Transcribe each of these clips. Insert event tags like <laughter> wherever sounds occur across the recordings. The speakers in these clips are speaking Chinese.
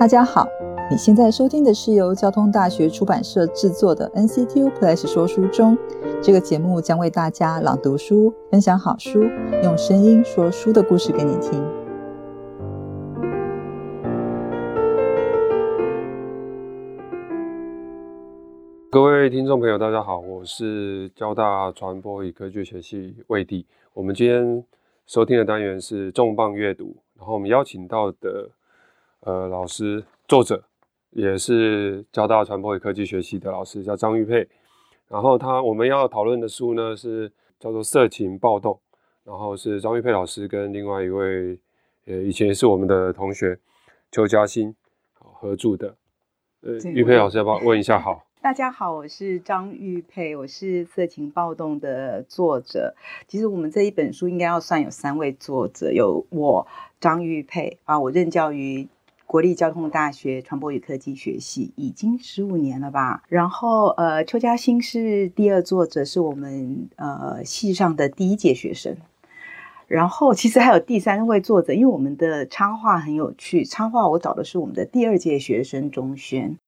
大家好，你现在收听的是由交通大学出版社制作的 NCTU Plus 说书中。这个节目将为大家朗读书，分享好书，用声音说书的故事给你听。各位听众朋友，大家好，我是交大传播与科技学系魏帝。我们今天收听的单元是重磅阅读，然后我们邀请到的。呃，老师、作者也是交大传播与科技学系的老师，叫张玉佩。然后他我们要讨论的书呢是叫做《色情暴动》，然后是张玉佩老师跟另外一位呃以前是我们的同学邱嘉欣合著的。呃，玉佩老师要不要问一下？好，<laughs> 大家好，我是张玉佩，我是《色情暴动》的作者。其实我们这一本书应该要算有三位作者，有我张玉佩啊，我任教于。国立交通大学传播与科技学系已经十五年了吧？然后，呃，邱嘉欣是第二作者，是我们呃系上的第一届学生。然后，其实还有第三位作者，因为我们的插画很有趣，插画我找的是我们的第二届学生钟轩。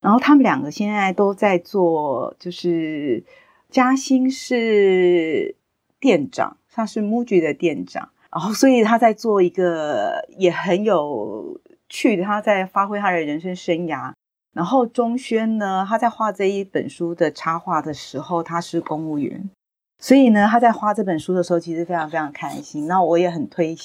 然后他们两个现在都在做，就是嘉欣是店长，他是 MUJI 的店长，然后所以他在做一个也很有。去他在发挥他的人生生涯，然后钟轩呢，他在画这一本书的插画的时候，他是公务员，所以呢，他在画这本书的时候，其实非常非常开心。那我也很推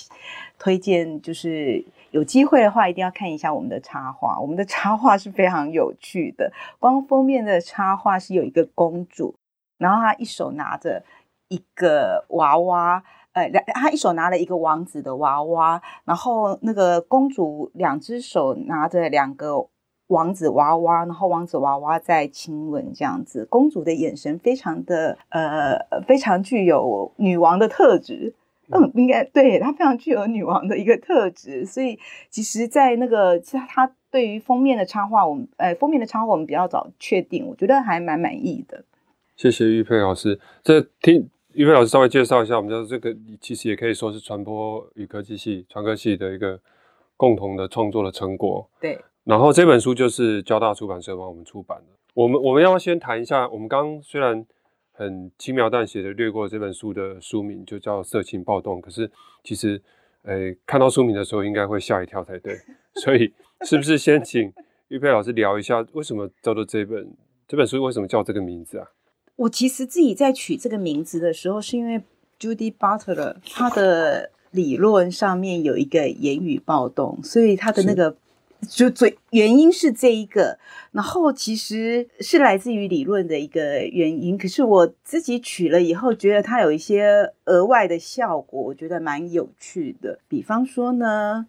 推荐，就是有机会的话，一定要看一下我们的插画。我们的插画是非常有趣的，光封面的插画是有一个公主，然后她一手拿着一个娃娃。呃，两他一手拿了一个王子的娃娃，然后那个公主两只手拿着两个王子娃娃，然后王子娃娃在亲吻这样子。公主的眼神非常的呃，非常具有女王的特质。嗯，应该对她非常具有女王的一个特质。所以其实，在那个其实她对于封面的插画，我们呃封面的插画我们比较早确定，我觉得还蛮满意的。谢谢玉佩老师，这听。玉佩老师稍微介绍一下，我们叫这个其实也可以说是传播与科技系、传科系的一个共同的创作的成果。对。然后这本书就是交大出版社帮我们出版的。我们我们要先谈一下，我们刚虽然很轻描淡写的略过这本书的书名，就叫《色情暴动》，可是其实，诶，看到书名的时候应该会吓一跳才对。<laughs> 所以是不是先请玉佩老师聊一下，为什么叫做这本这本书为什么叫这个名字啊？我其实自己在取这个名字的时候，是因为 Judy Butler 他的理论上面有一个言语暴动，所以他的那个就最原因是这一个，然后其实是来自于理论的一个原因。可是我自己取了以后，觉得它有一些额外的效果，我觉得蛮有趣的。比方说呢，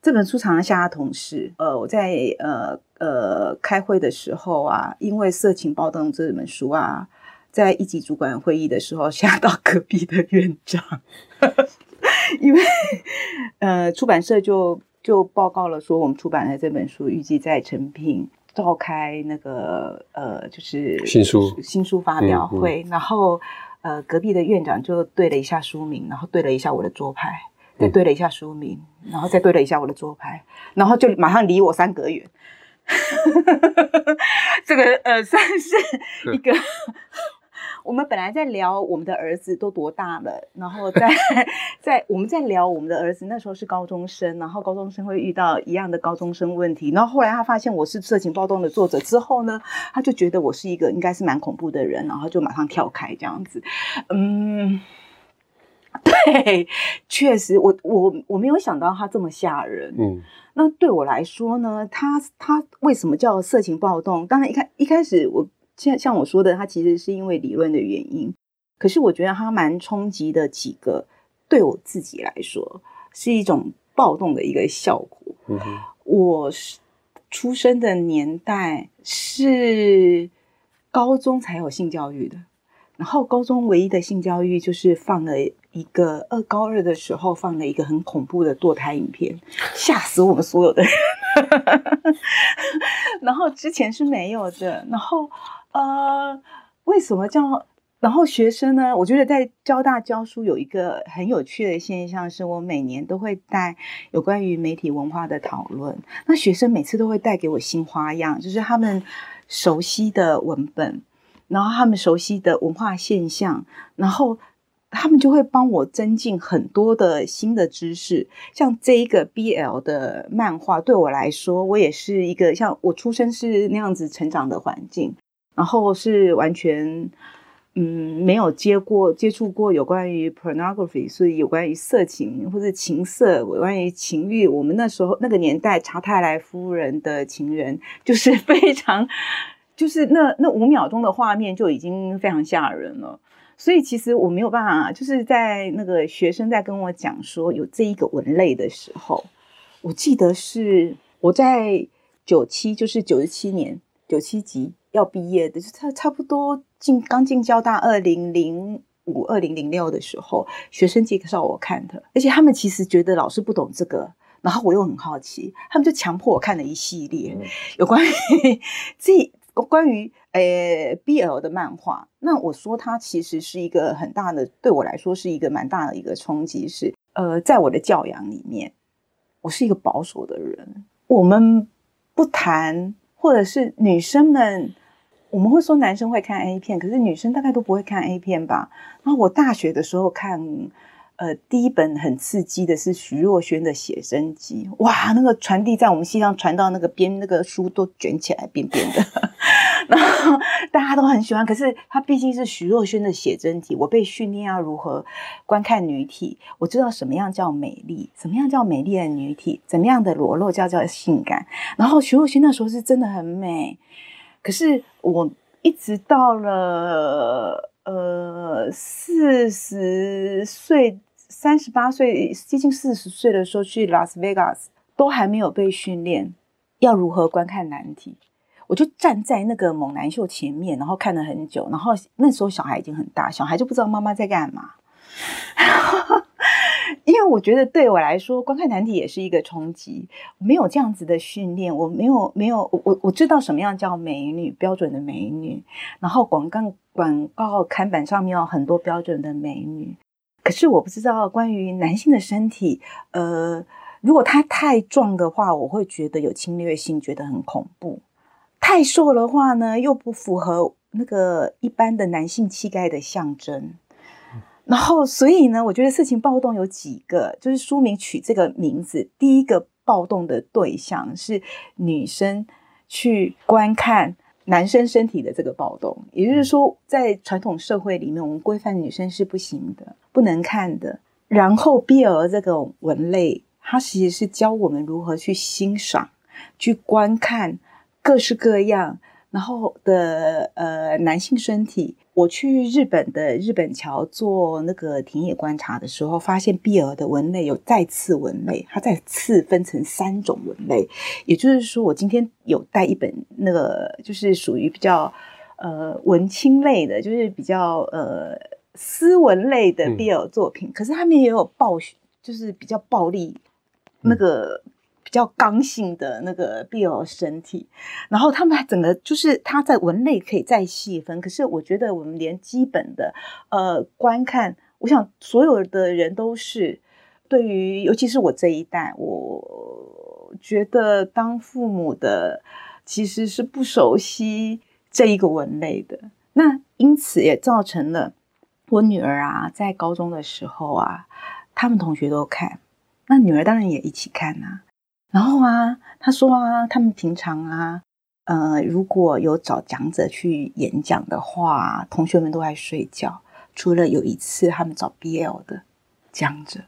这本书常常吓同事，呃，我在呃呃开会的时候啊，因为《色情暴动》这本书啊。在一级主管会议的时候，吓到隔壁的院长，因为呃，出版社就就报告了说，我们出版的这本书预计在成品召开那个呃，就是新书新书发表会，然后呃，隔壁的院长就对了一下书名，然后对了一下我的桌牌，再对了一下书名，然后再对了一下我的桌牌，然后就马上离我三格远。<laughs> 这个呃，算是一个。我们本来在聊我们的儿子都多大了，然后在 <laughs> 在我们在聊我们的儿子那时候是高中生，然后高中生会遇到一样的高中生问题，然后后来他发现我是色情暴动的作者之后呢，他就觉得我是一个应该是蛮恐怖的人，然后就马上跳开这样子。嗯，<laughs> 对，确实，我我我没有想到他这么吓人。嗯，那对我来说呢，他他为什么叫色情暴动？当然一开一开始我。像像我说的，它其实是因为理论的原因，可是我觉得它蛮冲击的几个，对我自己来说是一种暴动的一个效果。我是出生的年代是高中才有性教育的，然后高中唯一的性教育就是放了一个二高二的时候放了一个很恐怖的堕胎影片，吓死我们所有的人。<laughs> 然后之前是没有的，然后。呃，为什么叫然后学生呢，我觉得在交大教书有一个很有趣的现象，是我每年都会带有关于媒体文化的讨论。那学生每次都会带给我新花样，就是他们熟悉的文本，然后他们熟悉的文化现象，然后他们就会帮我增进很多的新的知识。像这一个 BL 的漫画，对我来说，我也是一个像我出生是那样子成长的环境，然后是完全。嗯，没有接过接触过有关于 pornography，所以有关于色情或者情色，有关于情欲，我们那时候那个年代，查泰莱夫人的情人就是非常，就是那那五秒钟的画面就已经非常吓人了。所以其实我没有办法，就是在那个学生在跟我讲说有这一个文类的时候，我记得是我在九七，就是九十七年九七级要毕业的，就差差不多。进刚进交大，二零零五、二零零六的时候，学生介绍我看的，而且他们其实觉得老师不懂这个，然后我又很好奇，他们就强迫我看了一系列有关于这关于呃 BL 的漫画。那我说它其实是一个很大的，对我来说是一个蛮大的一个冲击，是呃，在我的教养里面，我是一个保守的人，我们不谈，或者是女生们。我们会说男生会看 A 片，可是女生大概都不会看 A 片吧？然后我大学的时候看，呃，第一本很刺激的是徐若瑄的写真集，哇，那个传递在我们系上传到那个边，那个书都卷起来边边的，<laughs> 然后大家都很喜欢。可是它毕竟是徐若瑄的写真集，我被训练要如何观看女体，我知道什么样叫美丽，什么样叫美丽的女体，怎么样的裸露叫叫性感。然后徐若瑄那时候是真的很美。可是我一直到了呃四十岁、三十八岁、接近四十岁的时候去拉斯维加斯，都还没有被训练要如何观看难题。我就站在那个猛男秀前面，然后看了很久。然后那时候小孩已经很大，小孩就不知道妈妈在干嘛。因为我觉得对我来说，观看难题也是一个冲击。没有这样子的训练，我没有没有我我知道什么样叫美女，标准的美女。然后广告广告看板上面有很多标准的美女，可是我不知道关于男性的身体，呃，如果他太壮的话，我会觉得有侵略性，觉得很恐怖；太瘦的话呢，又不符合那个一般的男性气概的象征。然后，所以呢，我觉得色情暴动有几个，就是书名取这个名字。第一个暴动的对象是女生去观看男生身体的这个暴动，也就是说，在传统社会里面，我们规范女生是不行的，不能看的。然后，BL 这个文类，它其实是教我们如何去欣赏、去观看各式各样，然后的呃男性身体。我去日本的日本桥做那个田野观察的时候，发现 BL 的文类有再次文类，它再次分成三种文类。也就是说，我今天有带一本那个，就是属于比较呃文青类的，就是比较呃斯文类的 BL 作品，可是他们也有暴，就是比较暴力那个。比较刚性的那个 BL 身体，然后他们整个就是他在文类可以再细分，可是我觉得我们连基本的呃观看，我想所有的人都是对于，尤其是我这一代，我觉得当父母的其实是不熟悉这一个文类的，那因此也造成了我女儿啊在高中的时候啊，他们同学都看，那女儿当然也一起看呐。然后啊，他说啊，他们平常啊，呃，如果有找讲者去演讲的话，同学们都在睡觉。除了有一次他们找 BL 的讲者，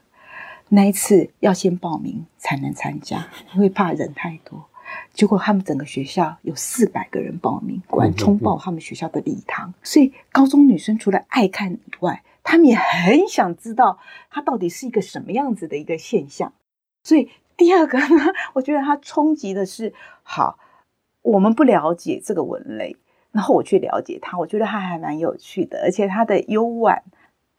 那一次要先报名才能参加，因为怕人太多。结果他们整个学校有四百个人报名，果然冲爆他们学校的礼堂。所以高中女生除了爱看以外，他们也很想知道它到底是一个什么样子的一个现象。所以。第二个呢，<laughs> 我觉得它冲击的是，好，我们不了解这个文类，然后我去了解它，我觉得它还蛮有趣的，而且它的幽婉，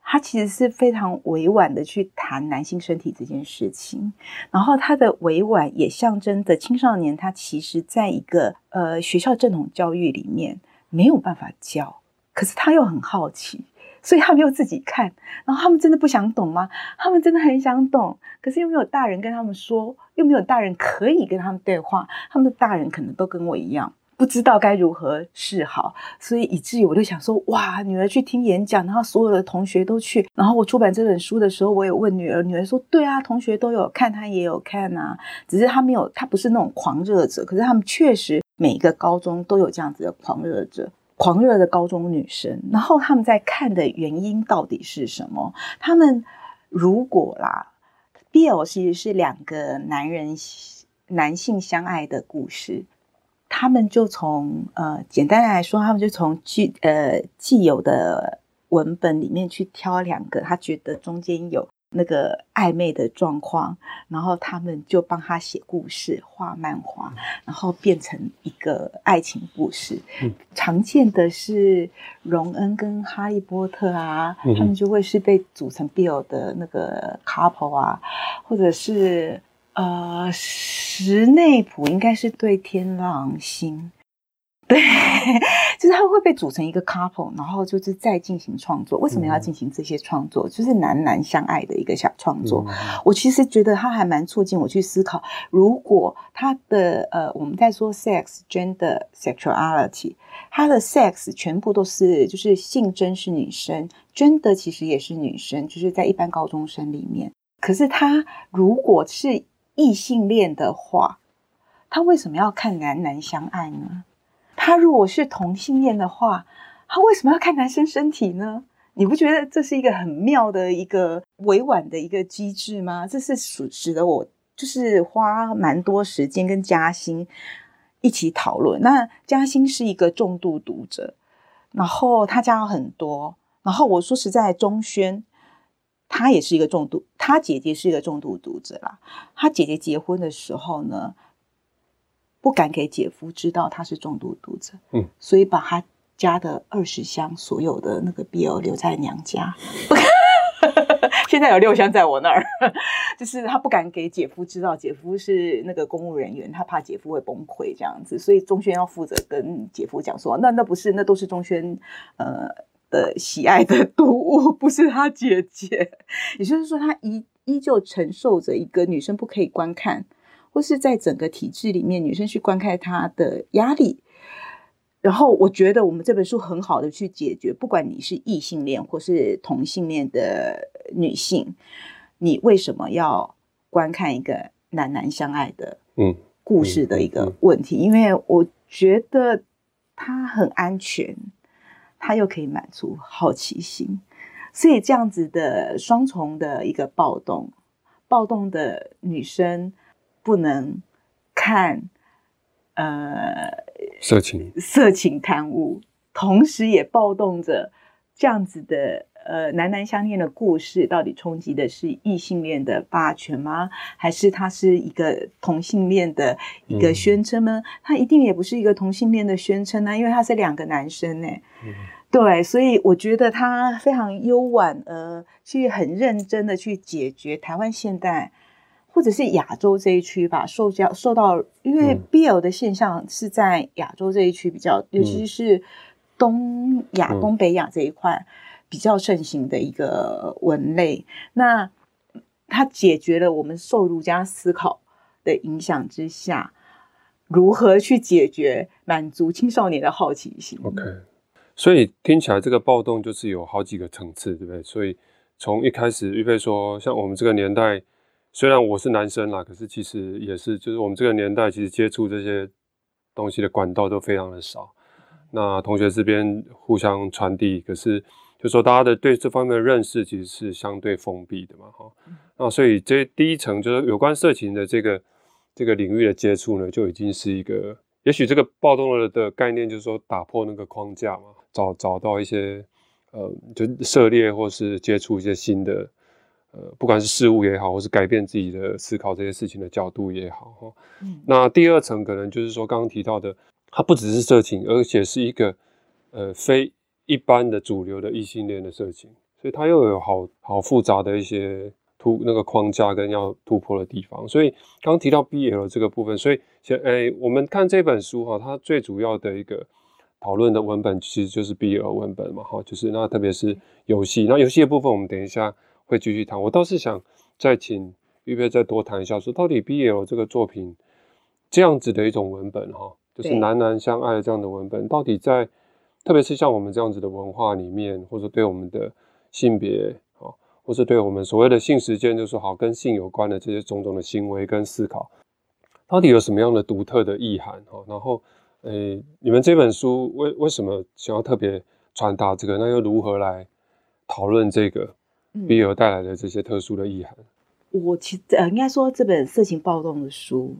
它其实是非常委婉的去谈男性身体这件事情，然后它的委婉也象征着青少年他其实在一个呃学校正统教育里面没有办法教。可是他又很好奇，所以他们又自己看。然后他们真的不想懂吗？他们真的很想懂，可是又没有大人跟他们说，又没有大人可以跟他们对话。他们的大人可能都跟我一样。不知道该如何是好，所以以至于我就想说，哇，女儿去听演讲，然后所有的同学都去。然后我出版这本书的时候，我有问女儿，女儿说，对啊，同学都有看，她也有看啊，只是她没有，她不是那种狂热者。可是他们确实每一个高中都有这样子的狂热者，狂热的高中女生。然后他们在看的原因到底是什么？他们如果啦，BL 其实是两个男人男性相爱的故事。他们就从呃，简单来说，他们就从既呃既有的文本里面去挑两个，他觉得中间有那个暧昧的状况，然后他们就帮他写故事、画漫画，然后变成一个爱情故事。常见的是荣恩跟哈利波特啊，他们就会是被组成 BL 的那个 couple 啊，或者是。呃，石内普应该是对天狼星，对，<laughs> 就是他会被组成一个 couple，然后就是再进行创作。为什么要进行这些创作？就是男男相爱的一个小创作。我其实觉得他还蛮促进我去思考，如果他的呃，我们在说 sex gender sexuality，他的 sex 全部都是就是性征是女生，gender 其实也是女生，就是在一般高中生里面。可是他如果是异性恋的话，他为什么要看男男相爱呢？他如果是同性恋的话，他为什么要看男生身体呢？你不觉得这是一个很妙的一个委婉的一个机制吗？这是使使得我就是花蛮多时间跟嘉欣一起讨论。那嘉欣是一个重度读者，然后他加了很多，然后我说实在，钟轩。他也是一个重度，他姐姐是一个重度读者啦。他姐姐结婚的时候呢，不敢给姐夫知道他是重度读者，嗯，所以把他家的二十箱所有的那个 BL 留在娘家。<laughs> 现在有六箱在我那儿，就是他不敢给姐夫知道，姐夫是那个公务人员，他怕姐夫会崩溃这样子，所以钟轩要负责跟姐夫讲说，那那不是，那都是钟轩，呃。的喜爱的读物不是他姐姐，也就是说，他依依旧承受着一个女生不可以观看，或是在整个体制里面女生去观看她的压力。然后，我觉得我们这本书很好的去解决，不管你是异性恋或是同性恋的女性，你为什么要观看一个男男相爱的嗯故事的一个问题？因为我觉得他很安全。他又可以满足好奇心，所以这样子的双重的一个暴动，暴动的女生不能看呃色情色情刊物，同时也暴动着这样子的呃男男相恋的故事，到底冲击的是异性恋的霸权吗？还是它是一个同性恋的一个宣称呢？它一定也不是一个同性恋的宣称啊，因为他是两个男生呢。对，所以我觉得他非常悠婉，呃，去很认真的去解决台湾现代或者是亚洲这一区吧，受教受到，因为 BL 的现象是在亚洲这一区比较，尤其是东亚、东北亚这一块比较盛行的一个文类。那它解决了我们受儒家思考的影响之下，如何去解决满足青少年的好奇心？OK。所以听起来这个暴动就是有好几个层次，对不对？所以从一开始，玉佩说，像我们这个年代，虽然我是男生啦，可是其实也是，就是我们这个年代其实接触这些东西的管道都非常的少。那同学这边互相传递，可是就说大家的对这方面的认识其实是相对封闭的嘛，哈。那所以这第一层就是有关色情的这个这个领域的接触呢，就已经是一个，也许这个暴动了的概念就是说打破那个框架嘛。找找到一些，呃，就涉猎或是接触一些新的，呃，不管是事物也好，或是改变自己的思考这些事情的角度也好，哈。嗯。那第二层可能就是说，刚刚提到的，它不只是色情，而且是一个呃非一般的主流的异性恋的色情，所以它又有好好复杂的一些突那个框架跟要突破的地方。所以刚刚提到 BL 这个部分，所以先哎，我们看这本书哈，它最主要的一个。讨论的文本其实就是 BL 文本嘛，哈，就是那特别是游戏，那游戏的部分我们等一下会继续谈。我倒是想再请玉佩再多谈一下，说到底 BL 这个作品这样子的一种文本，哈，就是男男相爱的这样的文本，到底在特别是像我们这样子的文化里面，或者对我们的性别，啊，或是对我们所谓的性实践，就是好跟性有关的这些种种的行为跟思考，到底有什么样的独特的意涵，哈，然后。诶，你们这本书为为什么想要特别传达这个？那又如何来讨论这个 BL 带来的这些特殊的意涵？我其实呃，应该说这本色情暴动的书，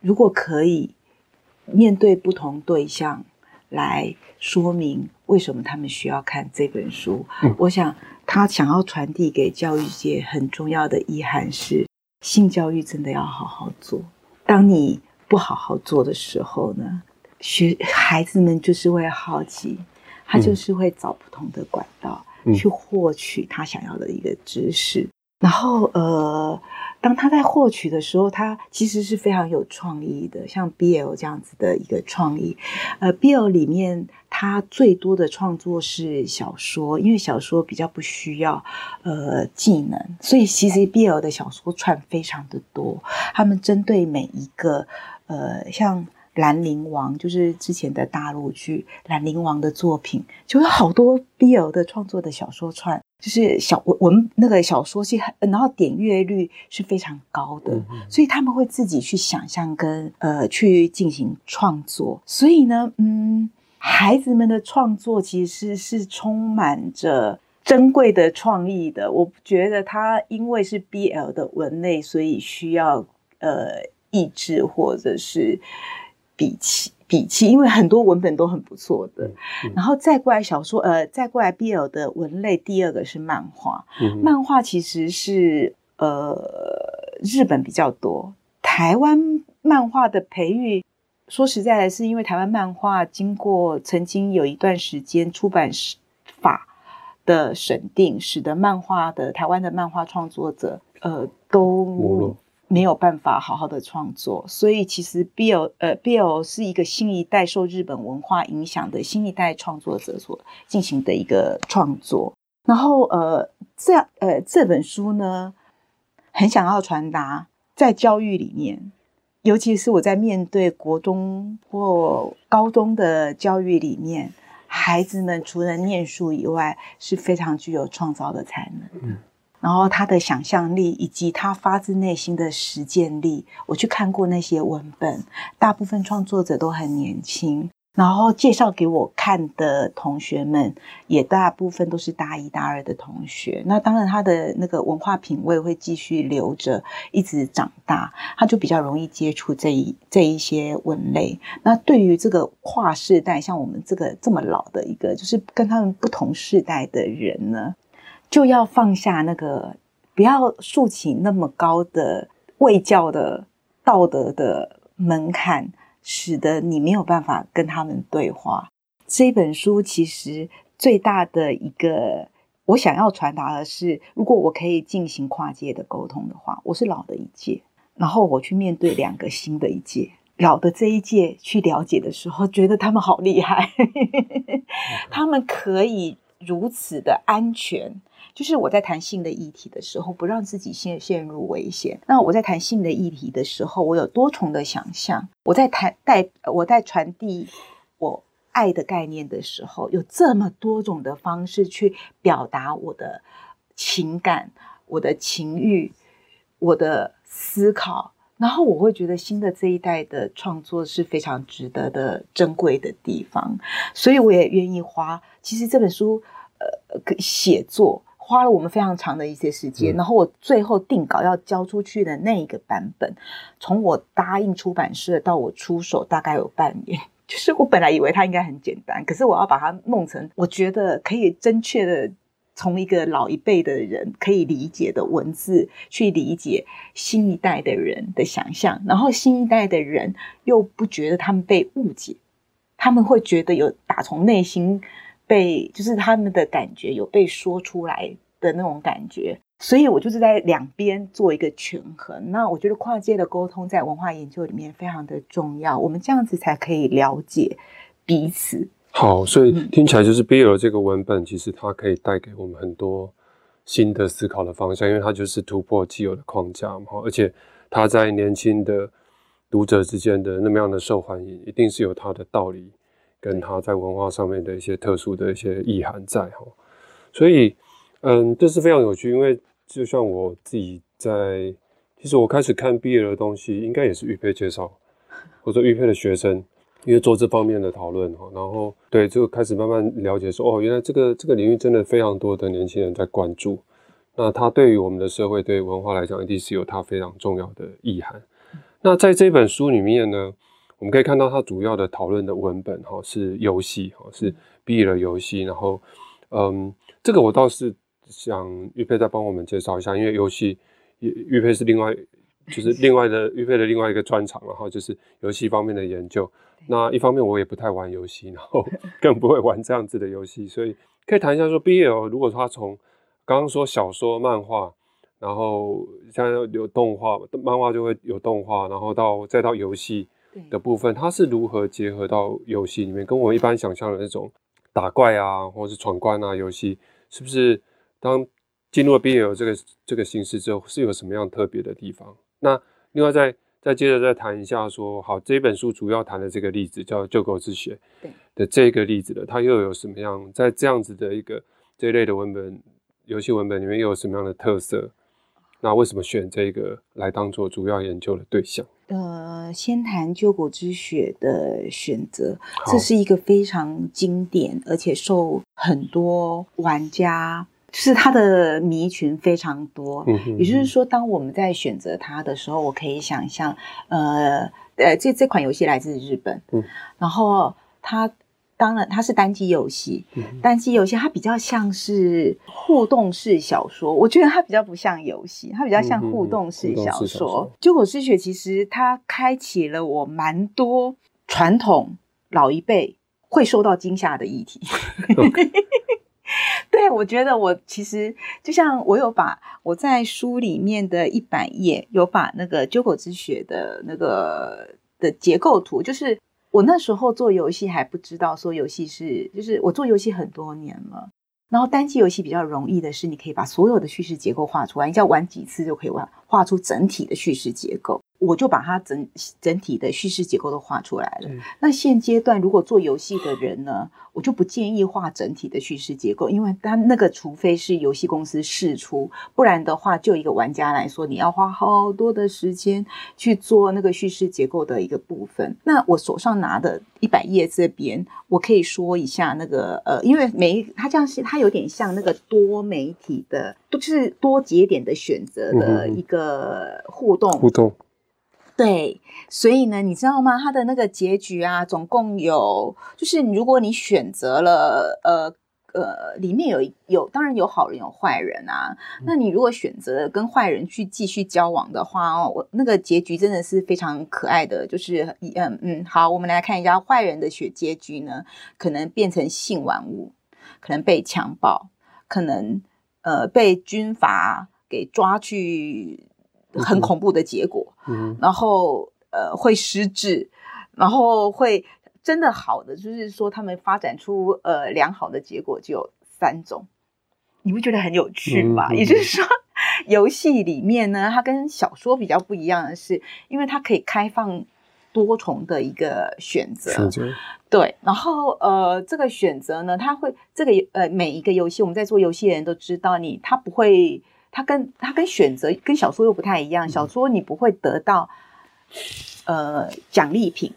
如果可以面对不同对象来说明为什么他们需要看这本书，我想他想要传递给教育界很重要的意涵是：性教育真的要好好做。当你不好好做的时候呢？学孩子们就是会好奇，他就是会找不同的管道去获取他想要的一个知识。然后，呃，当他在获取的时候，他其实是非常有创意的，像 BL 这样子的一个创意。呃，BL 里面他最多的创作是小说，因为小说比较不需要呃技能，所以其实 BL 的小说串非常的多。他们针对每一个呃像。兰陵王就是之前的大陆剧，兰陵王的作品就有好多 BL 的创作的小说串，就是小文文那个小说是很，然后点阅率是非常高的，所以他们会自己去想象跟呃去进行创作，所以呢，嗯，孩子们的创作其实是充满着珍贵的创意的。我觉得他因为是 BL 的文类，所以需要呃抑制或者是。比起比起，因为很多文本都很不错的，然后再过来小说，呃，再过来 BL 的文类，第二个是漫画。漫画其实是呃日本比较多，台湾漫画的培育，说实在的，是因为台湾漫画经过曾经有一段时间出版法的审定，使得漫画的台湾的漫画创作者，呃，都。没没有办法好好的创作，所以其实 Bill 呃 Bill 是一个新一代受日本文化影响的新一代创作者所进行的一个创作。然后呃这呃这本书呢，很想要传达在教育里面，尤其是我在面对国中或高中的教育里面，孩子们除了念书以外，是非常具有创造的才能。然后他的想象力以及他发自内心的实践力，我去看过那些文本，大部分创作者都很年轻。然后介绍给我看的同学们，也大部分都是大一、大二的同学。那当然，他的那个文化品味会继续留着，一直长大，他就比较容易接触这一这一些文类。那对于这个跨世代，像我们这个这么老的一个，就是跟他们不同世代的人呢？就要放下那个，不要竖起那么高的卫教的道德的门槛，使得你没有办法跟他们对话。这本书其实最大的一个，我想要传达的是，如果我可以进行跨界的沟通的话，我是老的一届，然后我去面对两个新的一届，老的这一届去了解的时候，觉得他们好厉害，<laughs> 他们可以如此的安全。就是我在谈性的议题的时候，不让自己陷陷入危险。那我在谈性的议题的时候，我有多重的想象。我在谈带我在传递我爱的概念的时候，有这么多种的方式去表达我的情感、我的情欲、我的思考。然后我会觉得新的这一代的创作是非常值得的、珍贵的地方。所以我也愿意花。其实这本书，呃，写作。花了我们非常长的一些时间，然后我最后定稿要交出去的那一个版本，从我答应出版社到我出手大概有半年。<laughs> 就是我本来以为它应该很简单，可是我要把它弄成我觉得可以正确的从一个老一辈的人可以理解的文字去理解新一代的人的想象，然后新一代的人又不觉得他们被误解，他们会觉得有打从内心。被就是他们的感觉有被说出来的那种感觉，所以我就是在两边做一个权衡。那我觉得跨界的沟通在文化研究里面非常的重要，我们这样子才可以了解彼此，好，所以听起来就是 BL 这个文本，其实它可以带给我们很多新的思考的方向，因为它就是突破既有的框架嘛，而且它在年轻的读者之间的那么样的受欢迎，一定是有它的道理，跟它在文化上面的一些特殊的一些意涵在哈。所以，嗯，这是非常有趣，因为就像我自己在，其实我开始看毕业的东西，应该也是玉佩介绍，或者玉佩的学生。因为做这方面的讨论哈，然后对就开始慢慢了解说，哦，原来这个这个领域真的非常多的年轻人在关注。那它对于我们的社会、对文化来讲，一定是有它非常重要的意涵。那在这本书里面呢，我们可以看到它主要的讨论的文本哈是游戏哈，是 B 的游戏。然后，嗯，这个我倒是想玉佩再帮我们介绍一下，因为游戏玉玉佩是另外就是另外的玉佩的另外一个专长，然后就是游戏方面的研究。那一方面我也不太玩游戏，然后 <laughs> 更不会玩这样子的游戏，所以可以谈一下说，BL 如果他从刚刚说小说、漫画，然后现在有动画，漫画就会有动画，然后到再到游戏的部分，它是如何结合到游戏里面，跟我们一般想象的那种打怪啊，或者是闯关啊游戏，是不是当进入了 BL 这个这个形式之后，是有什么样特别的地方？那另外再再接着再谈一下，说好这本书主要谈的这个例子叫“救狗之血”的这个例子的，它又有什么样在这样子的一个这一类的文本游戏文本里面又有什么样的特色？那为什么选这个来当做主要研究的对象？呃，先谈“救国之血”的选择，这是一个非常经典而且受很多玩家。就是它的迷群非常多，也就是说，当我们在选择它的时候，我可以想象，呃呃，这这款游戏来自日本，然后它当然它是单机游戏，单机游戏它比较像是互动式小说，我觉得它比较不像游戏，它比较像互动式小说。《救火之血》其实它开启了我蛮多传统老一辈会受到惊吓的议题。<laughs> 对，我觉得我其实就像我有把我在书里面的一百页有把那个《鸠狗之血》的那个的结构图，就是我那时候做游戏还不知道说游戏是，就是我做游戏很多年了，然后单机游戏比较容易的是，你可以把所有的叙事结构画出来，你只要玩几次就可以玩画出整体的叙事结构。我就把它整整体的叙事结构都画出来了。那现阶段如果做游戏的人呢，我就不建议画整体的叙事结构，因为它那个除非是游戏公司试出，不然的话，就一个玩家来说，你要花好多的时间去做那个叙事结构的一个部分。那我手上拿的一百页这边，我可以说一下那个呃，因为每它这样是它有点像那个多媒体的，就是多节点的选择的一个互动互动。对，所以呢，你知道吗？它的那个结局啊，总共有，就是如果你选择了，呃呃，里面有有，当然有好人有坏人啊。那你如果选择跟坏人去继续交往的话哦，我那个结局真的是非常可爱的，就是嗯嗯，好，我们来看一下坏人的血结局呢，可能变成性玩物，可能被强暴，可能呃被军阀给抓去。很恐怖的结果，然后呃会失智，然后会真的好的，就是说他们发展出呃良好的结果就有三种，你不觉得很有趣吗？也就是说，游戏里面呢，它跟小说比较不一样的是，因为它可以开放多重的一个选择，对，然后呃这个选择呢，它会这个呃每一个游戏，我们在做游戏的人都知道，你它不会。它跟它跟选择跟小说又不太一样，小说你不会得到呃奖励品，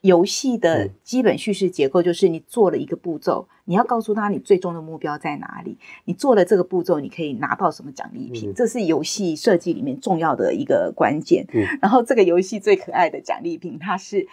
游戏的基本叙事结构就是你做了一个步骤，你要告诉他你最终的目标在哪里，你做了这个步骤，你可以拿到什么奖励品，这是游戏设计里面重要的一个关键。<laughs> 然后这个游戏最可爱的奖励品，它是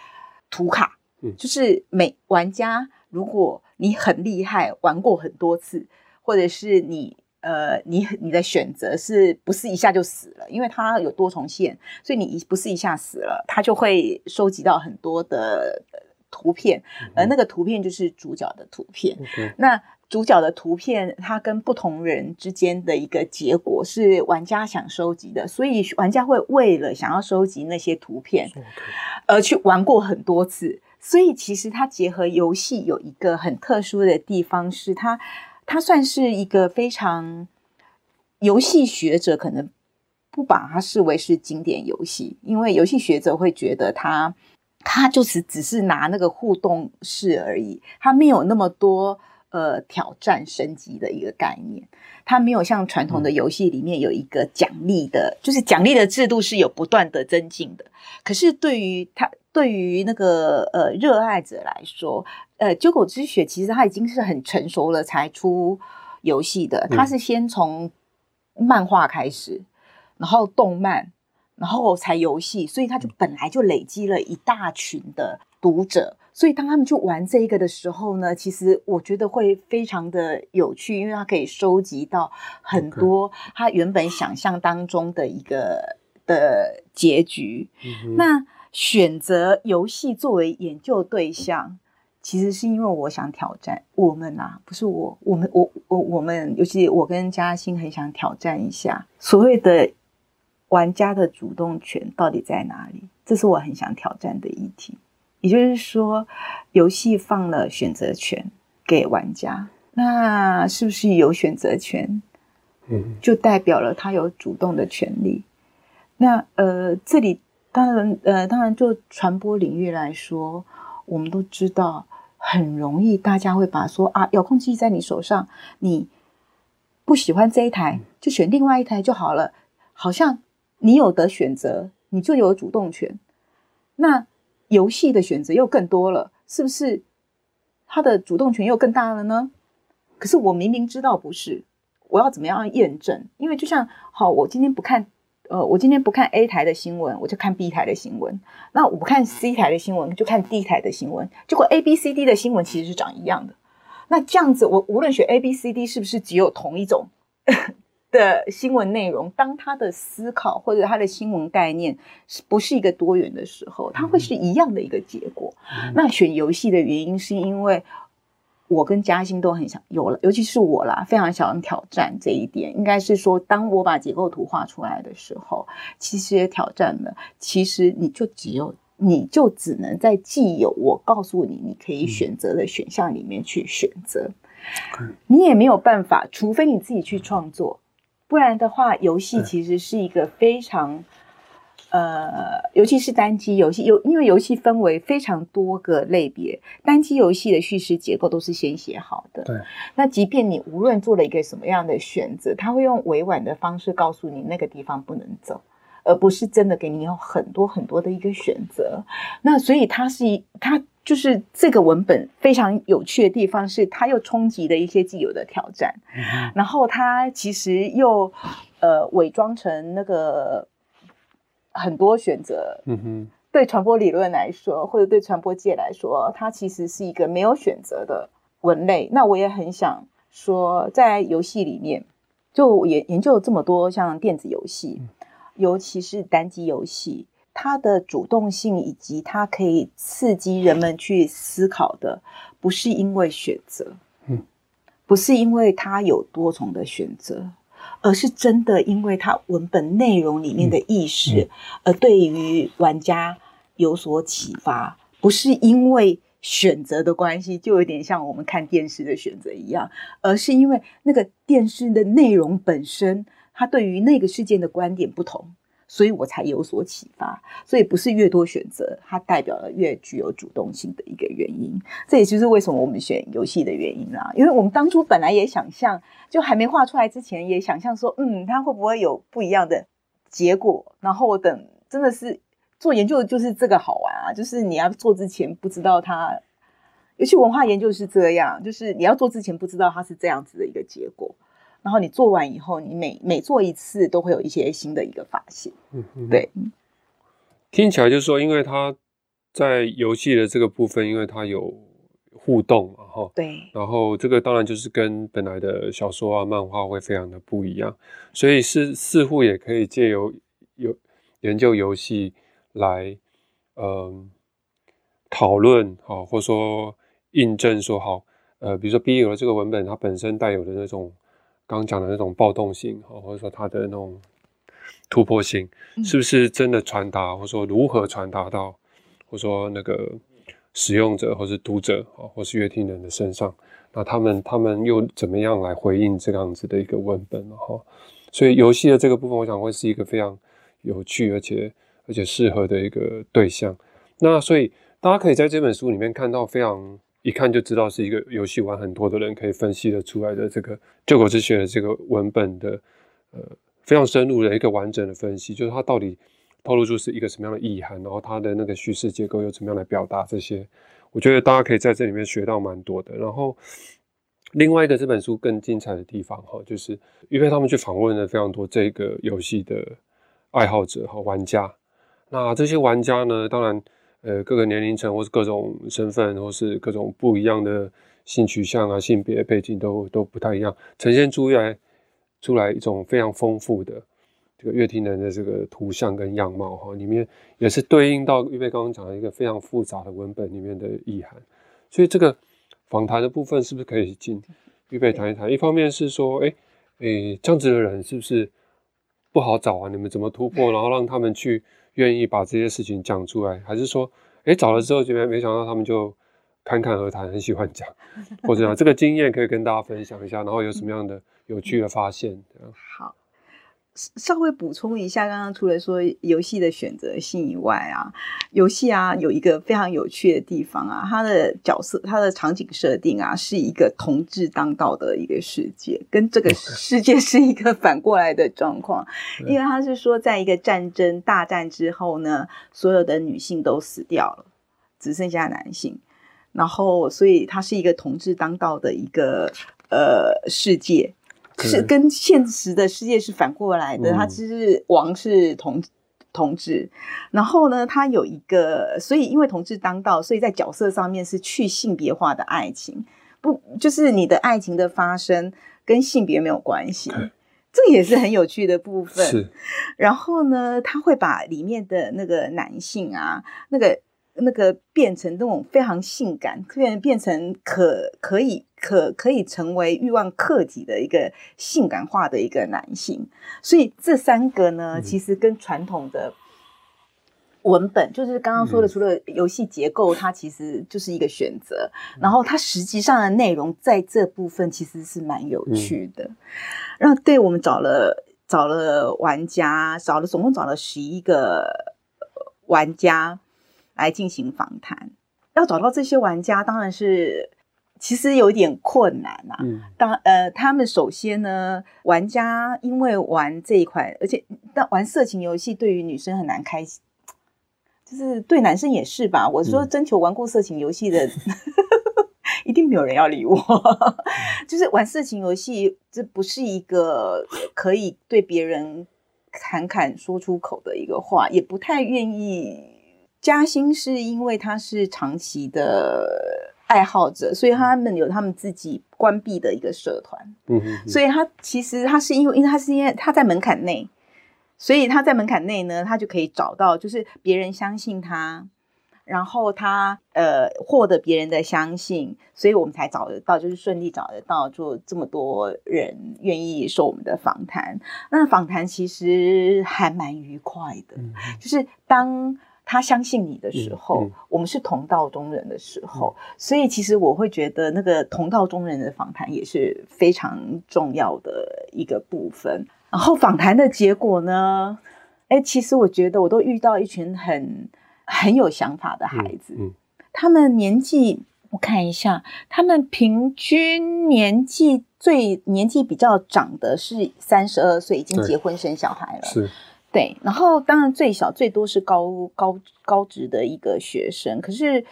图卡，就是每玩家如果你很厉害，玩过很多次，或者是你。呃，你你的选择是不是一下就死了？因为它有多重线，所以你一不是一下死了，它就会收集到很多的图片，而那个图片就是主角的图片。那主角的图片，它跟不同人之间的一个结果是玩家想收集的，所以玩家会为了想要收集那些图片，而去玩过很多次。所以其实它结合游戏有一个很特殊的地方，是它它算是一个非常游戏学者可能不把它视为是经典游戏，因为游戏学者会觉得它它就是只是拿那个互动式而已，它没有那么多呃挑战升级的一个概念。它没有像传统的游戏里面有一个奖励的，就是奖励的制度是有不断的增进的。可是对于它，对于那个呃热爱者来说，呃，九狗之血其实它已经是很成熟了才出游戏的。它是先从漫画开始，然后动漫，然后才游戏，所以它就本来就累积了一大群的读者。所以当他们去玩这一个的时候呢，其实我觉得会非常的有趣，因为它可以收集到很多他原本想象当中的一个的结局。那选择游戏作为研究对象，其实是因为我想挑战我们啊，不是我，我们我我我们，尤其我跟嘉欣很想挑战一下所谓的玩家的主动权到底在哪里，这是我很想挑战的议题。也就是说，游戏放了选择权给玩家，那是不是有选择权？嗯，就代表了他有主动的权利。那呃，这里当然呃，当然就传播领域来说，我们都知道很容易，大家会把说啊，遥控器在你手上，你不喜欢这一台，就选另外一台就好了，好像你有得选择，你就有主动权。那游戏的选择又更多了，是不是？他的主动权又更大了呢？可是我明明知道不是，我要怎么样验证？因为就像好，我今天不看，呃，我今天不看 A 台的新闻，我就看 B 台的新闻。那我不看 C 台的新闻，就看 D 台的新闻。结果 A、B、C、D 的新闻其实是长一样的。那这样子，我无论选 A、B、C、D，是不是只有同一种？<laughs> 的新闻内容，当他的思考或者他的新闻概念是不是一个多元的时候，他会是一样的一个结果。那选游戏的原因，是因为我跟嘉兴都很想有了，尤其是我啦，非常想挑战这一点。应该是说，当我把结构图画出来的时候，其实也挑战了。其实你就只有，你就只能在既有我告诉你你可以选择的选项里面去选择，你也没有办法，除非你自己去创作。不然的话，游戏其实是一个非常，呃，尤其是单机游戏，有因为游戏分为非常多个类别，单机游戏的叙事结构都是先写好的。对。那即便你无论做了一个什么样的选择，他会用委婉的方式告诉你那个地方不能走，而不是真的给你有很多很多的一个选择。那所以它是一它。就是这个文本非常有趣的地方，是它又冲击了一些既有的挑战，然后它其实又呃伪装成那个很多选择。嗯哼，对传播理论来说，或者对传播界来说，它其实是一个没有选择的文类。那我也很想说，在游戏里面，就研研究了这么多像电子游戏，尤其是单机游戏。它的主动性以及它可以刺激人们去思考的，不是因为选择，嗯，不是因为它有多重的选择，而是真的因为它文本内容里面的意识，而对于玩家有所启发。不是因为选择的关系，就有点像我们看电视的选择一样，而是因为那个电视的内容本身，它对于那个事件的观点不同。所以我才有所启发，所以不是越多选择，它代表了越具有主动性的一个原因。这也就是为什么我们选游戏的原因啦。因为我们当初本来也想象，就还没画出来之前，也想象说，嗯，它会不会有不一样的结果？然后等真的是做研究的，就是这个好玩啊，就是你要做之前不知道它，尤其文化研究是这样，就是你要做之前不知道它是这样子的一个结果。然后你做完以后，你每每做一次都会有一些新的一个发现。嗯，对。听起来就是说，因为它在游戏的这个部分，因为它有互动嘛，哈。对。然后这个当然就是跟本来的小说啊、漫画会非常的不一样，所以是似乎也可以借由有研究游戏来，嗯，讨论好，或者说印证说好，呃，比如说 B 有了这个文本，它本身带有的那种。刚刚讲的那种暴动性，或者说它的那种突破性，是不是真的传达，或者说如何传达到，或者说那个使用者或是读者啊，或是乐听人的身上，那他们他们又怎么样来回应这样子的一个文本哈？所以游戏的这个部分，我想会是一个非常有趣而且而且适合的一个对象。那所以大家可以在这本书里面看到非常一看就知道是一个游戏玩很多的人可以分析的出来的这个救国之学的这个文本的呃非常深入的一个完整的分析，就是它到底。透露出是一个什么样的意涵，然后它的那个叙事结构又怎么样来表达这些？我觉得大家可以在这里面学到蛮多的。然后另外一个这本书更精彩的地方哈，就是因为他们去访问了非常多这个游戏的爱好者和玩家。那这些玩家呢，当然呃各个年龄层或是各种身份或是各种不一样的性取向啊、性别背景都都不太一样，呈现出来出来一种非常丰富的。这个乐听人的这个图像跟样貌哈，里面也是对应到预备刚刚讲的一个非常复杂的文本里面的意涵，所以这个访谈的部分是不是可以进预备谈一谈？一方面是说，哎哎，这样子的人是不是不好找啊？你们怎么突破，然后让他们去愿意把这些事情讲出来？还是说，哎，找了之后就没没想到他们就侃侃而谈，很喜欢讲，或者讲这个经验可以跟大家分享一下，然后有什么样的有趣的发现？好。稍微补充一下，刚刚除了说游戏的选择性以外啊，游戏啊有一个非常有趣的地方啊，它的角色、它的场景设定啊，是一个同志当道的一个世界，跟这个 <laughs> 世界是一个反过来的状况。因为他是说，在一个战争大战之后呢，所有的女性都死掉了，只剩下男性，然后所以它是一个同志当道的一个呃世界。是跟现实的世界是反过来的，他其实王是同同志，然后呢，他有一个，所以因为同志当道，所以在角色上面是去性别化的爱情，不就是你的爱情的发生跟性别没有关系，这也是很有趣的部分。是，然后呢，他会把里面的那个男性啊，那个。那个变成那种非常性感，变变成可可以可可以成为欲望客体的一个性感化的一个男性，所以这三个呢，其实跟传统的文本，就是刚刚说的，除了游戏结构，它其实就是一个选择，然后它实际上的内容在这部分其实是蛮有趣的。然后，对我们找了找了玩家，找了总共找了十一个玩家。来进行访谈，要找到这些玩家当然是其实有点困难啊。嗯，当呃，他们首先呢，玩家因为玩这一款，而且但玩色情游戏对于女生很难开，就是对男生也是吧。我说征求玩过色情游戏的，<laughs> 一定没有人要理我。<laughs> 就是玩色情游戏，这不是一个可以对别人侃侃说出口的一个话，也不太愿意。嘉兴是因为他是长期的爱好者，所以他们有他们自己关闭的一个社团。嗯哼，所以他其实他是因为，因为他是因为他在门槛内，所以他在门槛内呢，他就可以找到，就是别人相信他，然后他呃获得别人的相信，所以我们才找得到，就是顺利找得到，就这么多人愿意受我们的访谈。那访谈其实还蛮愉快的，就是当。他相信你的时候，我们是同道中人的时候，所以其实我会觉得那个同道中人的访谈也是非常重要的一个部分。然后访谈的结果呢，哎，其实我觉得我都遇到一群很很有想法的孩子，他们年纪我看一下，他们平均年纪最年纪比较长的是三十二岁，已经结婚生小孩了。是。对，然后当然最小最多是高高高职的一个学生，可是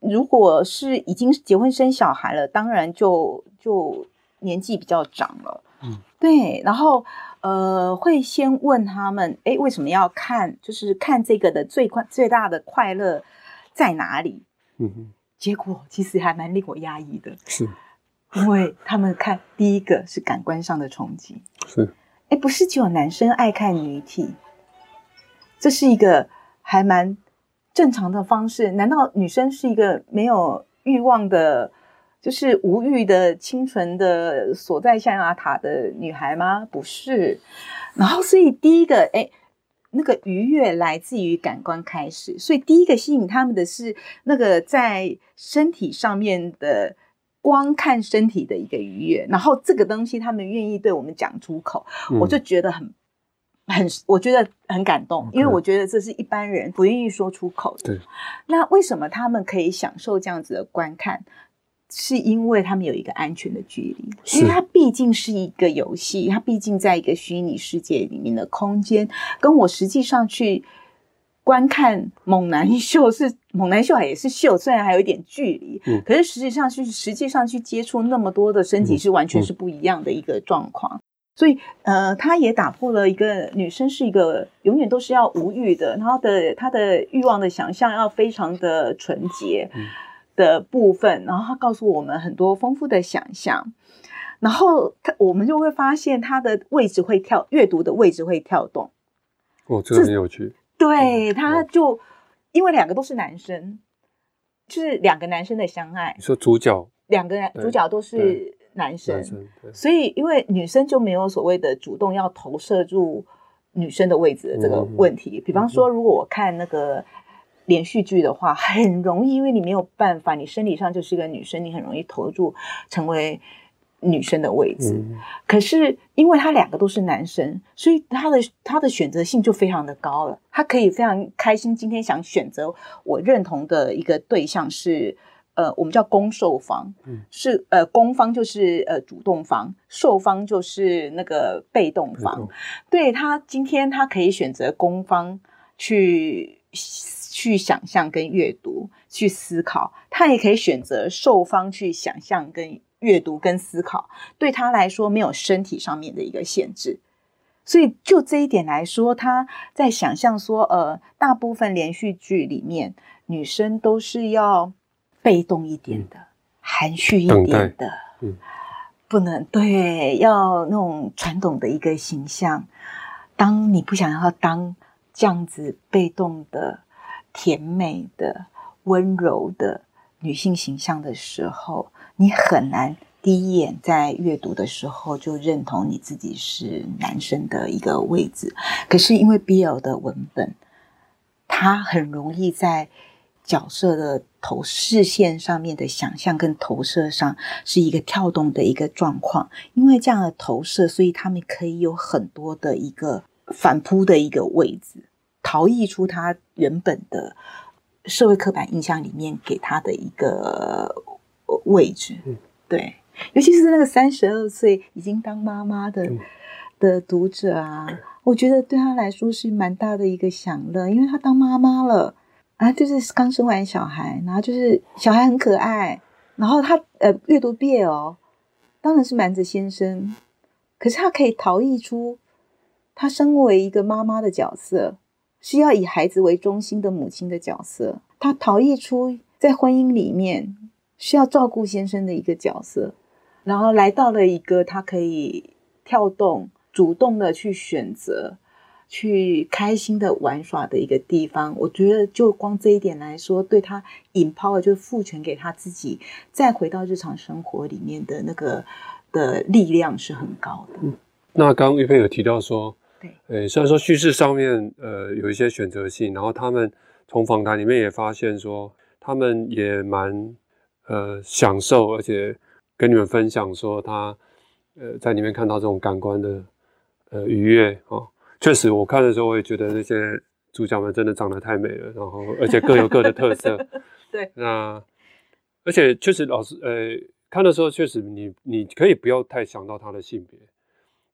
如果是已经结婚生小孩了，当然就就年纪比较长了。嗯，对，然后呃会先问他们，哎，为什么要看？就是看这个的最快最大的快乐在哪里？嗯哼，结果其实还蛮令我压抑的，是 <laughs> 因为他们看第一个是感官上的冲击，是哎，不是只有男生爱看女体。这是一个还蛮正常的方式，难道女生是一个没有欲望的，就是无欲的清纯的锁在象牙塔的女孩吗？不是。然后，所以第一个，哎，那个愉悦来自于感官开始，所以第一个吸引他们的是那个在身体上面的光看身体的一个愉悦，然后这个东西他们愿意对我们讲出口，我就觉得很很，我觉得很感动，因为我觉得这是一般人不愿意说出口的。对，那为什么他们可以享受这样子的观看？是因为他们有一个安全的距离，因为它毕竟是一个游戏，它毕竟在一个虚拟世界里面的空间，跟我实际上去观看猛男秀是猛男秀也是秀，虽然还有一点距离，嗯，可是实际上去实际上去接触那么多的身体是完全是不一样的一个状况，所以呃，他也打破了一个女生是一个永远都是要无欲的，然后的她的欲望的想象要非常的纯洁。的部分，然后他告诉我们很多丰富的想象，然后他我们就会发现他的位置会跳，阅读的位置会跳动。哦，这个很有趣。对，他就因为两个都是男生，就是两个男生的相爱。你说主角两个人主角都是男生，所以因为女生就没有所谓的主动要投射入女生的位置的这个问题。比方说，如果我看那个。连续剧的话很容易，因为你没有办法，你生理上就是一个女生，你很容易投入成为女生的位置。可是因为他两个都是男生，所以他的他的选择性就非常的高了。他可以非常开心，今天想选择我认同的一个对象是呃，我们叫攻受方，是呃，攻方就是呃主动方，受方就是那个被动方。对他今天他可以选择攻方去。去想象跟阅读，去思考，他也可以选择受方去想象跟阅读跟思考，对他来说没有身体上面的一个限制，所以就这一点来说，他在想象说，呃，大部分连续剧里面女生都是要被动一点的，含蓄一点的，嗯，不能对，要那种传统的一个形象。当你不想要当这样子被动的。甜美的、温柔的女性形象的时候，你很难第一眼在阅读的时候就认同你自己是男生的一个位置。可是因为 BL 的文本，它很容易在角色的投视线上面的想象跟投射上是一个跳动的一个状况。因为这样的投射，所以他们可以有很多的一个反扑的一个位置。逃逸出他原本的社会刻板印象里面给他的一个位置，对，尤其是那个三十二岁已经当妈妈的的读者啊，我觉得对他来说是蛮大的一个享乐，因为他当妈妈了啊，就是刚生完小孩，然后就是小孩很可爱，然后他呃阅读毕业哦，当然是瞒着先生，可是他可以逃逸出他身为一个妈妈的角色。是要以孩子为中心的母亲的角色，他逃逸出在婚姻里面需要照顾先生的一个角色，然后来到了一个他可以跳动、主动的去选择、去开心的玩耍的一个地方。我觉得就光这一点来说，对他引抛了，就是赋权给他自己，再回到日常生活里面的那个的力量是很高的。嗯，那刚刚玉佩有提到说。对，虽然说叙事上面呃有一些选择性，然后他们从访谈里面也发现说，他们也蛮呃享受，而且跟你们分享说他呃在里面看到这种感官的呃愉悦哦。确实我看的时候我也觉得那些主角们真的长得太美了，然后而且各有各的特色。<laughs> 对，那而且确实老师呃看的时候确实你你可以不要太想到他的性别。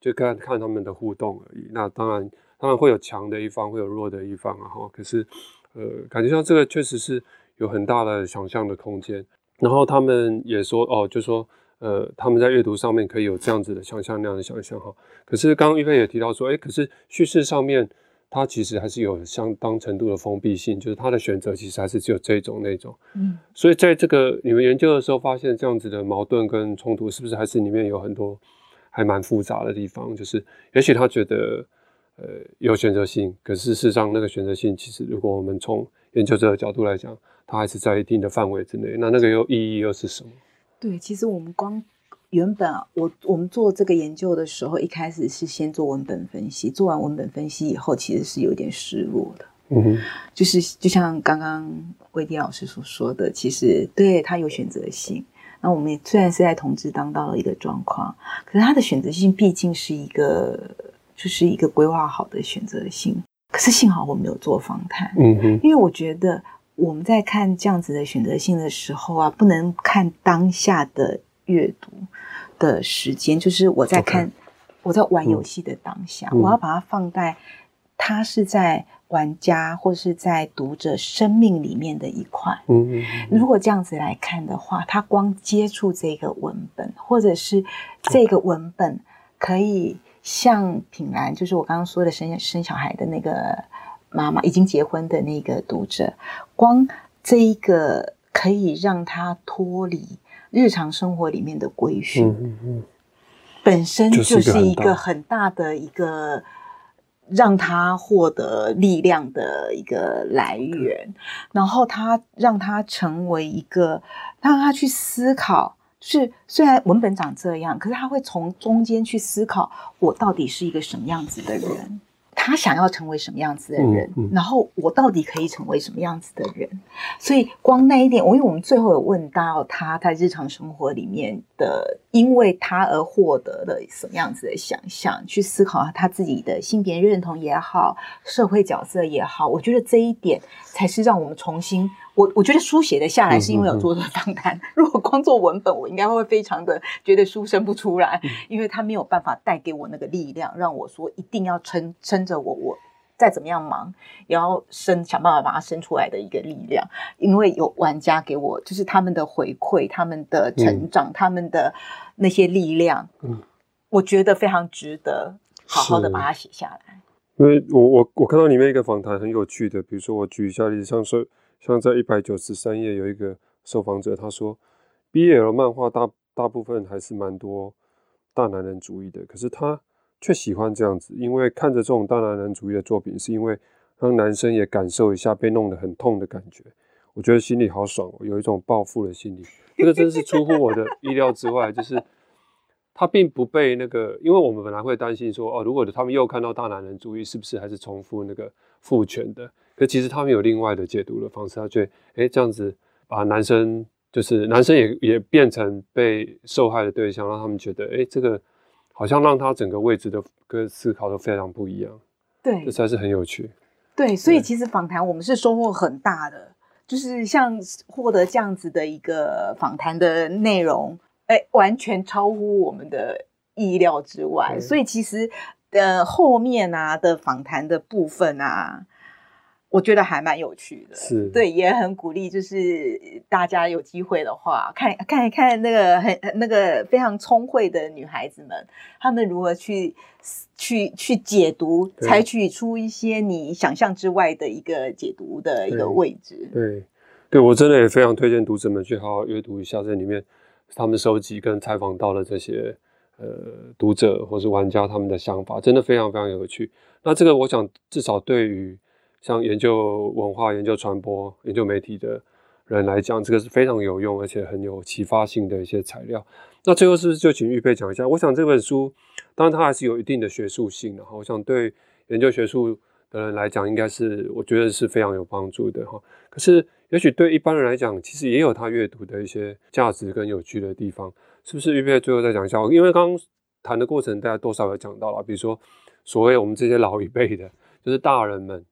就看看他们的互动而已。那当然，当然会有强的一方，会有弱的一方啊。哈，可是，呃，感觉上这个确实是有很大的想象的空间。然后他们也说，哦，就说，呃，他们在阅读上面可以有这样子的想象，那样的想象哈。可是刚刚玉佩也提到说，哎，可是叙事上面它其实还是有相当程度的封闭性，就是它的选择其实还是只有这种那种。嗯。所以在这个你们研究的时候，发现这样子的矛盾跟冲突，是不是还是里面有很多？还蛮复杂的地方，就是也许他觉得，呃，有选择性，可是事实上那个选择性，其实如果我们从研究者的角度来讲，它还是在一定的范围之内。那那个又意义又是什么？对，其实我们光原本啊，我我们做这个研究的时候，一开始是先做文本分析，做完文本分析以后，其实是有点失落的。嗯哼，就是就像刚刚魏迪老师所说的，其实对他有选择性。那我们也虽然是在同志当到了一个状况，可是他的选择性毕竟是一个，就是一个规划好的选择性。可是幸好我没有做访谈，嗯哼，因为我觉得我们在看这样子的选择性的时候啊，不能看当下的阅读的时间，就是我在看我在玩游戏的当下，嗯。我要把它放在它是在玩家或是在读者生命里面的一块。嗯嗯，如果这样子来看的话，他光接触这个文本，或者是这个文本可以像品兰，就是我刚刚说的生生小孩的那个妈妈，已经结婚的那个读者，光这一个可以让他脱离日常生活里面的规训，嗯哼嗯。本身就是一个很大是一个很大。的一个让他获得力量的一个来源，然后他让他成为一个让他去思考。就是虽然文本长这样，可是他会从中间去思考，我到底是一个什么样子的人，他想要成为什么样子的人，嗯嗯然后我到底可以成为什么样子的人。所以光那一点，我因为我们最后有问到他在日常生活里面的，因为他而获得的什么样子的想象，去思考他自己的性别认同也好，社会角色也好，我觉得这一点才是让我们重新。我我觉得书写的下来是因为有做这个访谈，<laughs> 如果光做文本，我应该会非常的觉得书生不出来，因为他没有办法带给我那个力量，让我说一定要撑撑着我我。再怎么样忙，也要生想办法把它生出来的一个力量，因为有玩家给我，就是他们的回馈、他们的成长、他们的那些力量，嗯。我觉得非常值得好好的把它写下来。因为我我我看到里面一个访谈很有趣的，比如说我举一下例子，像说像在一百九十三页有一个受访者他说，BL 漫画大大部分还是蛮多大男人主义的，可是他却喜欢这样子，因为看着这种大男人主义的作品，是因为让男生也感受一下被弄得很痛的感觉。我觉得心里好爽哦，有一种报复的心理，这个真是出乎我的意料之外，就是。他并不被那个，因为我们本来会担心说，哦，如果他们又看到大男人主义，是不是还是重复那个父权的？可其实他们有另外的解读的方式，他觉得，哎，这样子把男生就是男生也也变成被受害的对象，让他们觉得，哎，这个好像让他整个位置的跟思考都非常不一样，对这才是很有趣。对，所以其实访谈我们是收获很大的，就是像获得这样子的一个访谈的内容，哎，完全超乎我们的意料之外。所以其实呃后面啊的访谈的部分啊，我觉得还蛮有趣的。是对，也很鼓励，就是大家有机会的话，看看一看那个很那个非常聪慧的女孩子们，她们如何去去去解读，对采取出一些你想象之外的一个解读的一个位置。对，对我真的也非常推荐读者们去好好阅读一下这里面他们收集跟采访到的这些呃读者或是玩家他们的想法，真的非常非常有趣。那这个我想至少对于像研究文化、研究传播、研究媒体的人来讲，这个是非常有用而且很有启发性的一些材料。那最后是不是就请玉佩讲一下？我想这本书当然它还是有一定的学术性的哈，我想对研究学术的人来讲，应该是我觉得是非常有帮助的哈。可是，也许对一般人来讲，其实也有他阅读的一些价值跟有趣的地方，是不是？玉佩最后再讲一下，因为刚刚谈的过程，大家多少有讲到了，比如说所谓我们这些老一辈的，就是大人们，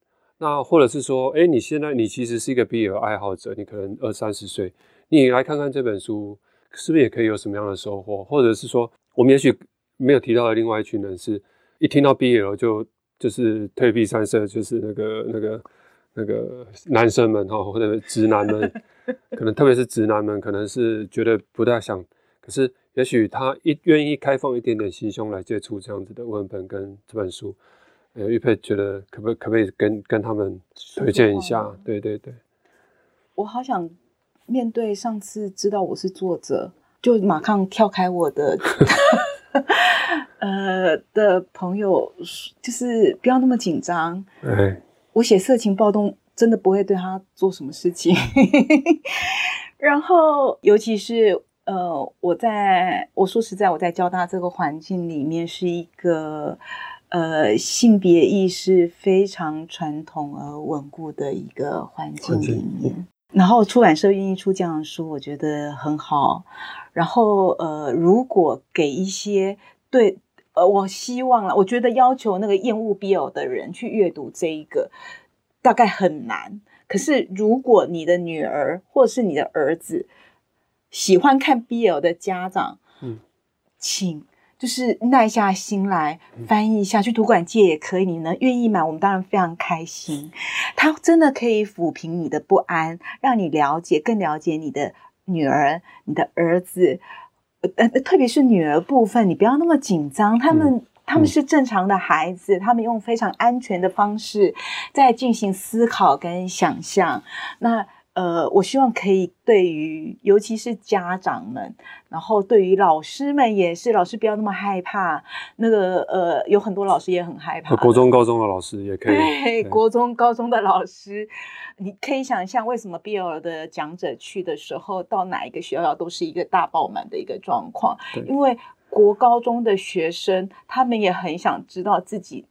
那或者是说，哎，你现在你其实是一个 BL 爱好者，你可能二三十岁，你来看看这本书，是不是也可以有什么样的收获？或者是说，我们也许没有提到的另外一群人是，一听到 BL 就就是退避三舍，就是那个那个那个男生们哈，或者直男们，可能特别是直男们，可能是觉得不太想，可是也许他一愿意开放一点点心胸来接触这样子的文本跟这本书，呃，玉佩觉得可不可不可以跟跟他们推荐一下？对对对，我好想面对上次知道我是作者，就马上跳开我的 <laughs> 呃的朋友，就是不要那么紧张。哎，我写色情暴动真的不会对他做什么事情。<laughs> 然后，尤其是呃，我在我说实在，我在交大这个环境里面是一个呃性别意识非常传统而稳固的一个环境里面。然后出版社愿意出这样的书，我觉得很好。然后呃，如果给一些对呃，我希望了，我觉得要求那个厌恶 BL 的人去阅读这一个，大概很难。可是如果你的女儿或是你的儿子喜欢看 BL 的家长，嗯，请。就是耐下心来翻译一下，去图馆借也可以。你能愿意买，我们当然非常开心。它真的可以抚平你的不安，让你了解更了解你的女儿、你的儿子。呃，特别是女儿部分，你不要那么紧张。他们他们是正常的孩子，他们用非常安全的方式在进行思考跟想象。那。呃，我希望可以对于，尤其是家长们，然后对于老师们也是，老师不要那么害怕。那个呃，有很多老师也很害怕。国中、高中的老师也可以。对，国中、高中的老师，你可以想象为什么 BL 的讲者去的时候，到哪一个学校都是一个大爆满的一个状况。因为国高中的学生，他们也很想知道自己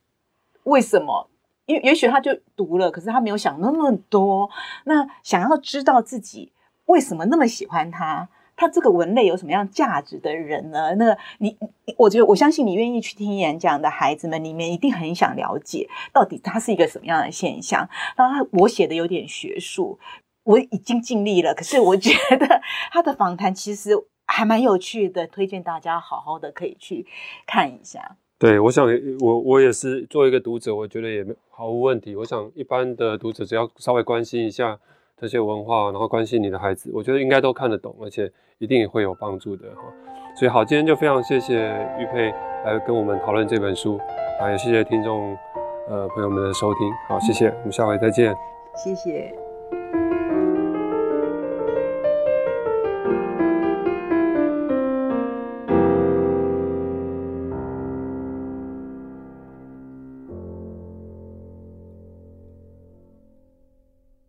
为什么。也也许他就读了，可是他没有想那么多。那想要知道自己为什么那么喜欢他，他这个文类有什么样价值的人呢？那你，我觉得我相信你愿意去听演讲的孩子们里面，一定很想了解到底他是一个什么样的现象。那我写的有点学术，我已经尽力了。可是我觉得他的访谈其实还蛮有趣的，推荐大家好好的可以去看一下。对，我想我我也是作为一个读者，我觉得也没毫无问题。我想一般的读者只要稍微关心一下这些文化，然后关心你的孩子，我觉得应该都看得懂，而且一定也会有帮助的哈。所以好，今天就非常谢谢玉佩来跟我们讨论这本书，啊，也谢谢听众呃朋友们的收听，好，谢谢，我们下回再见，谢谢。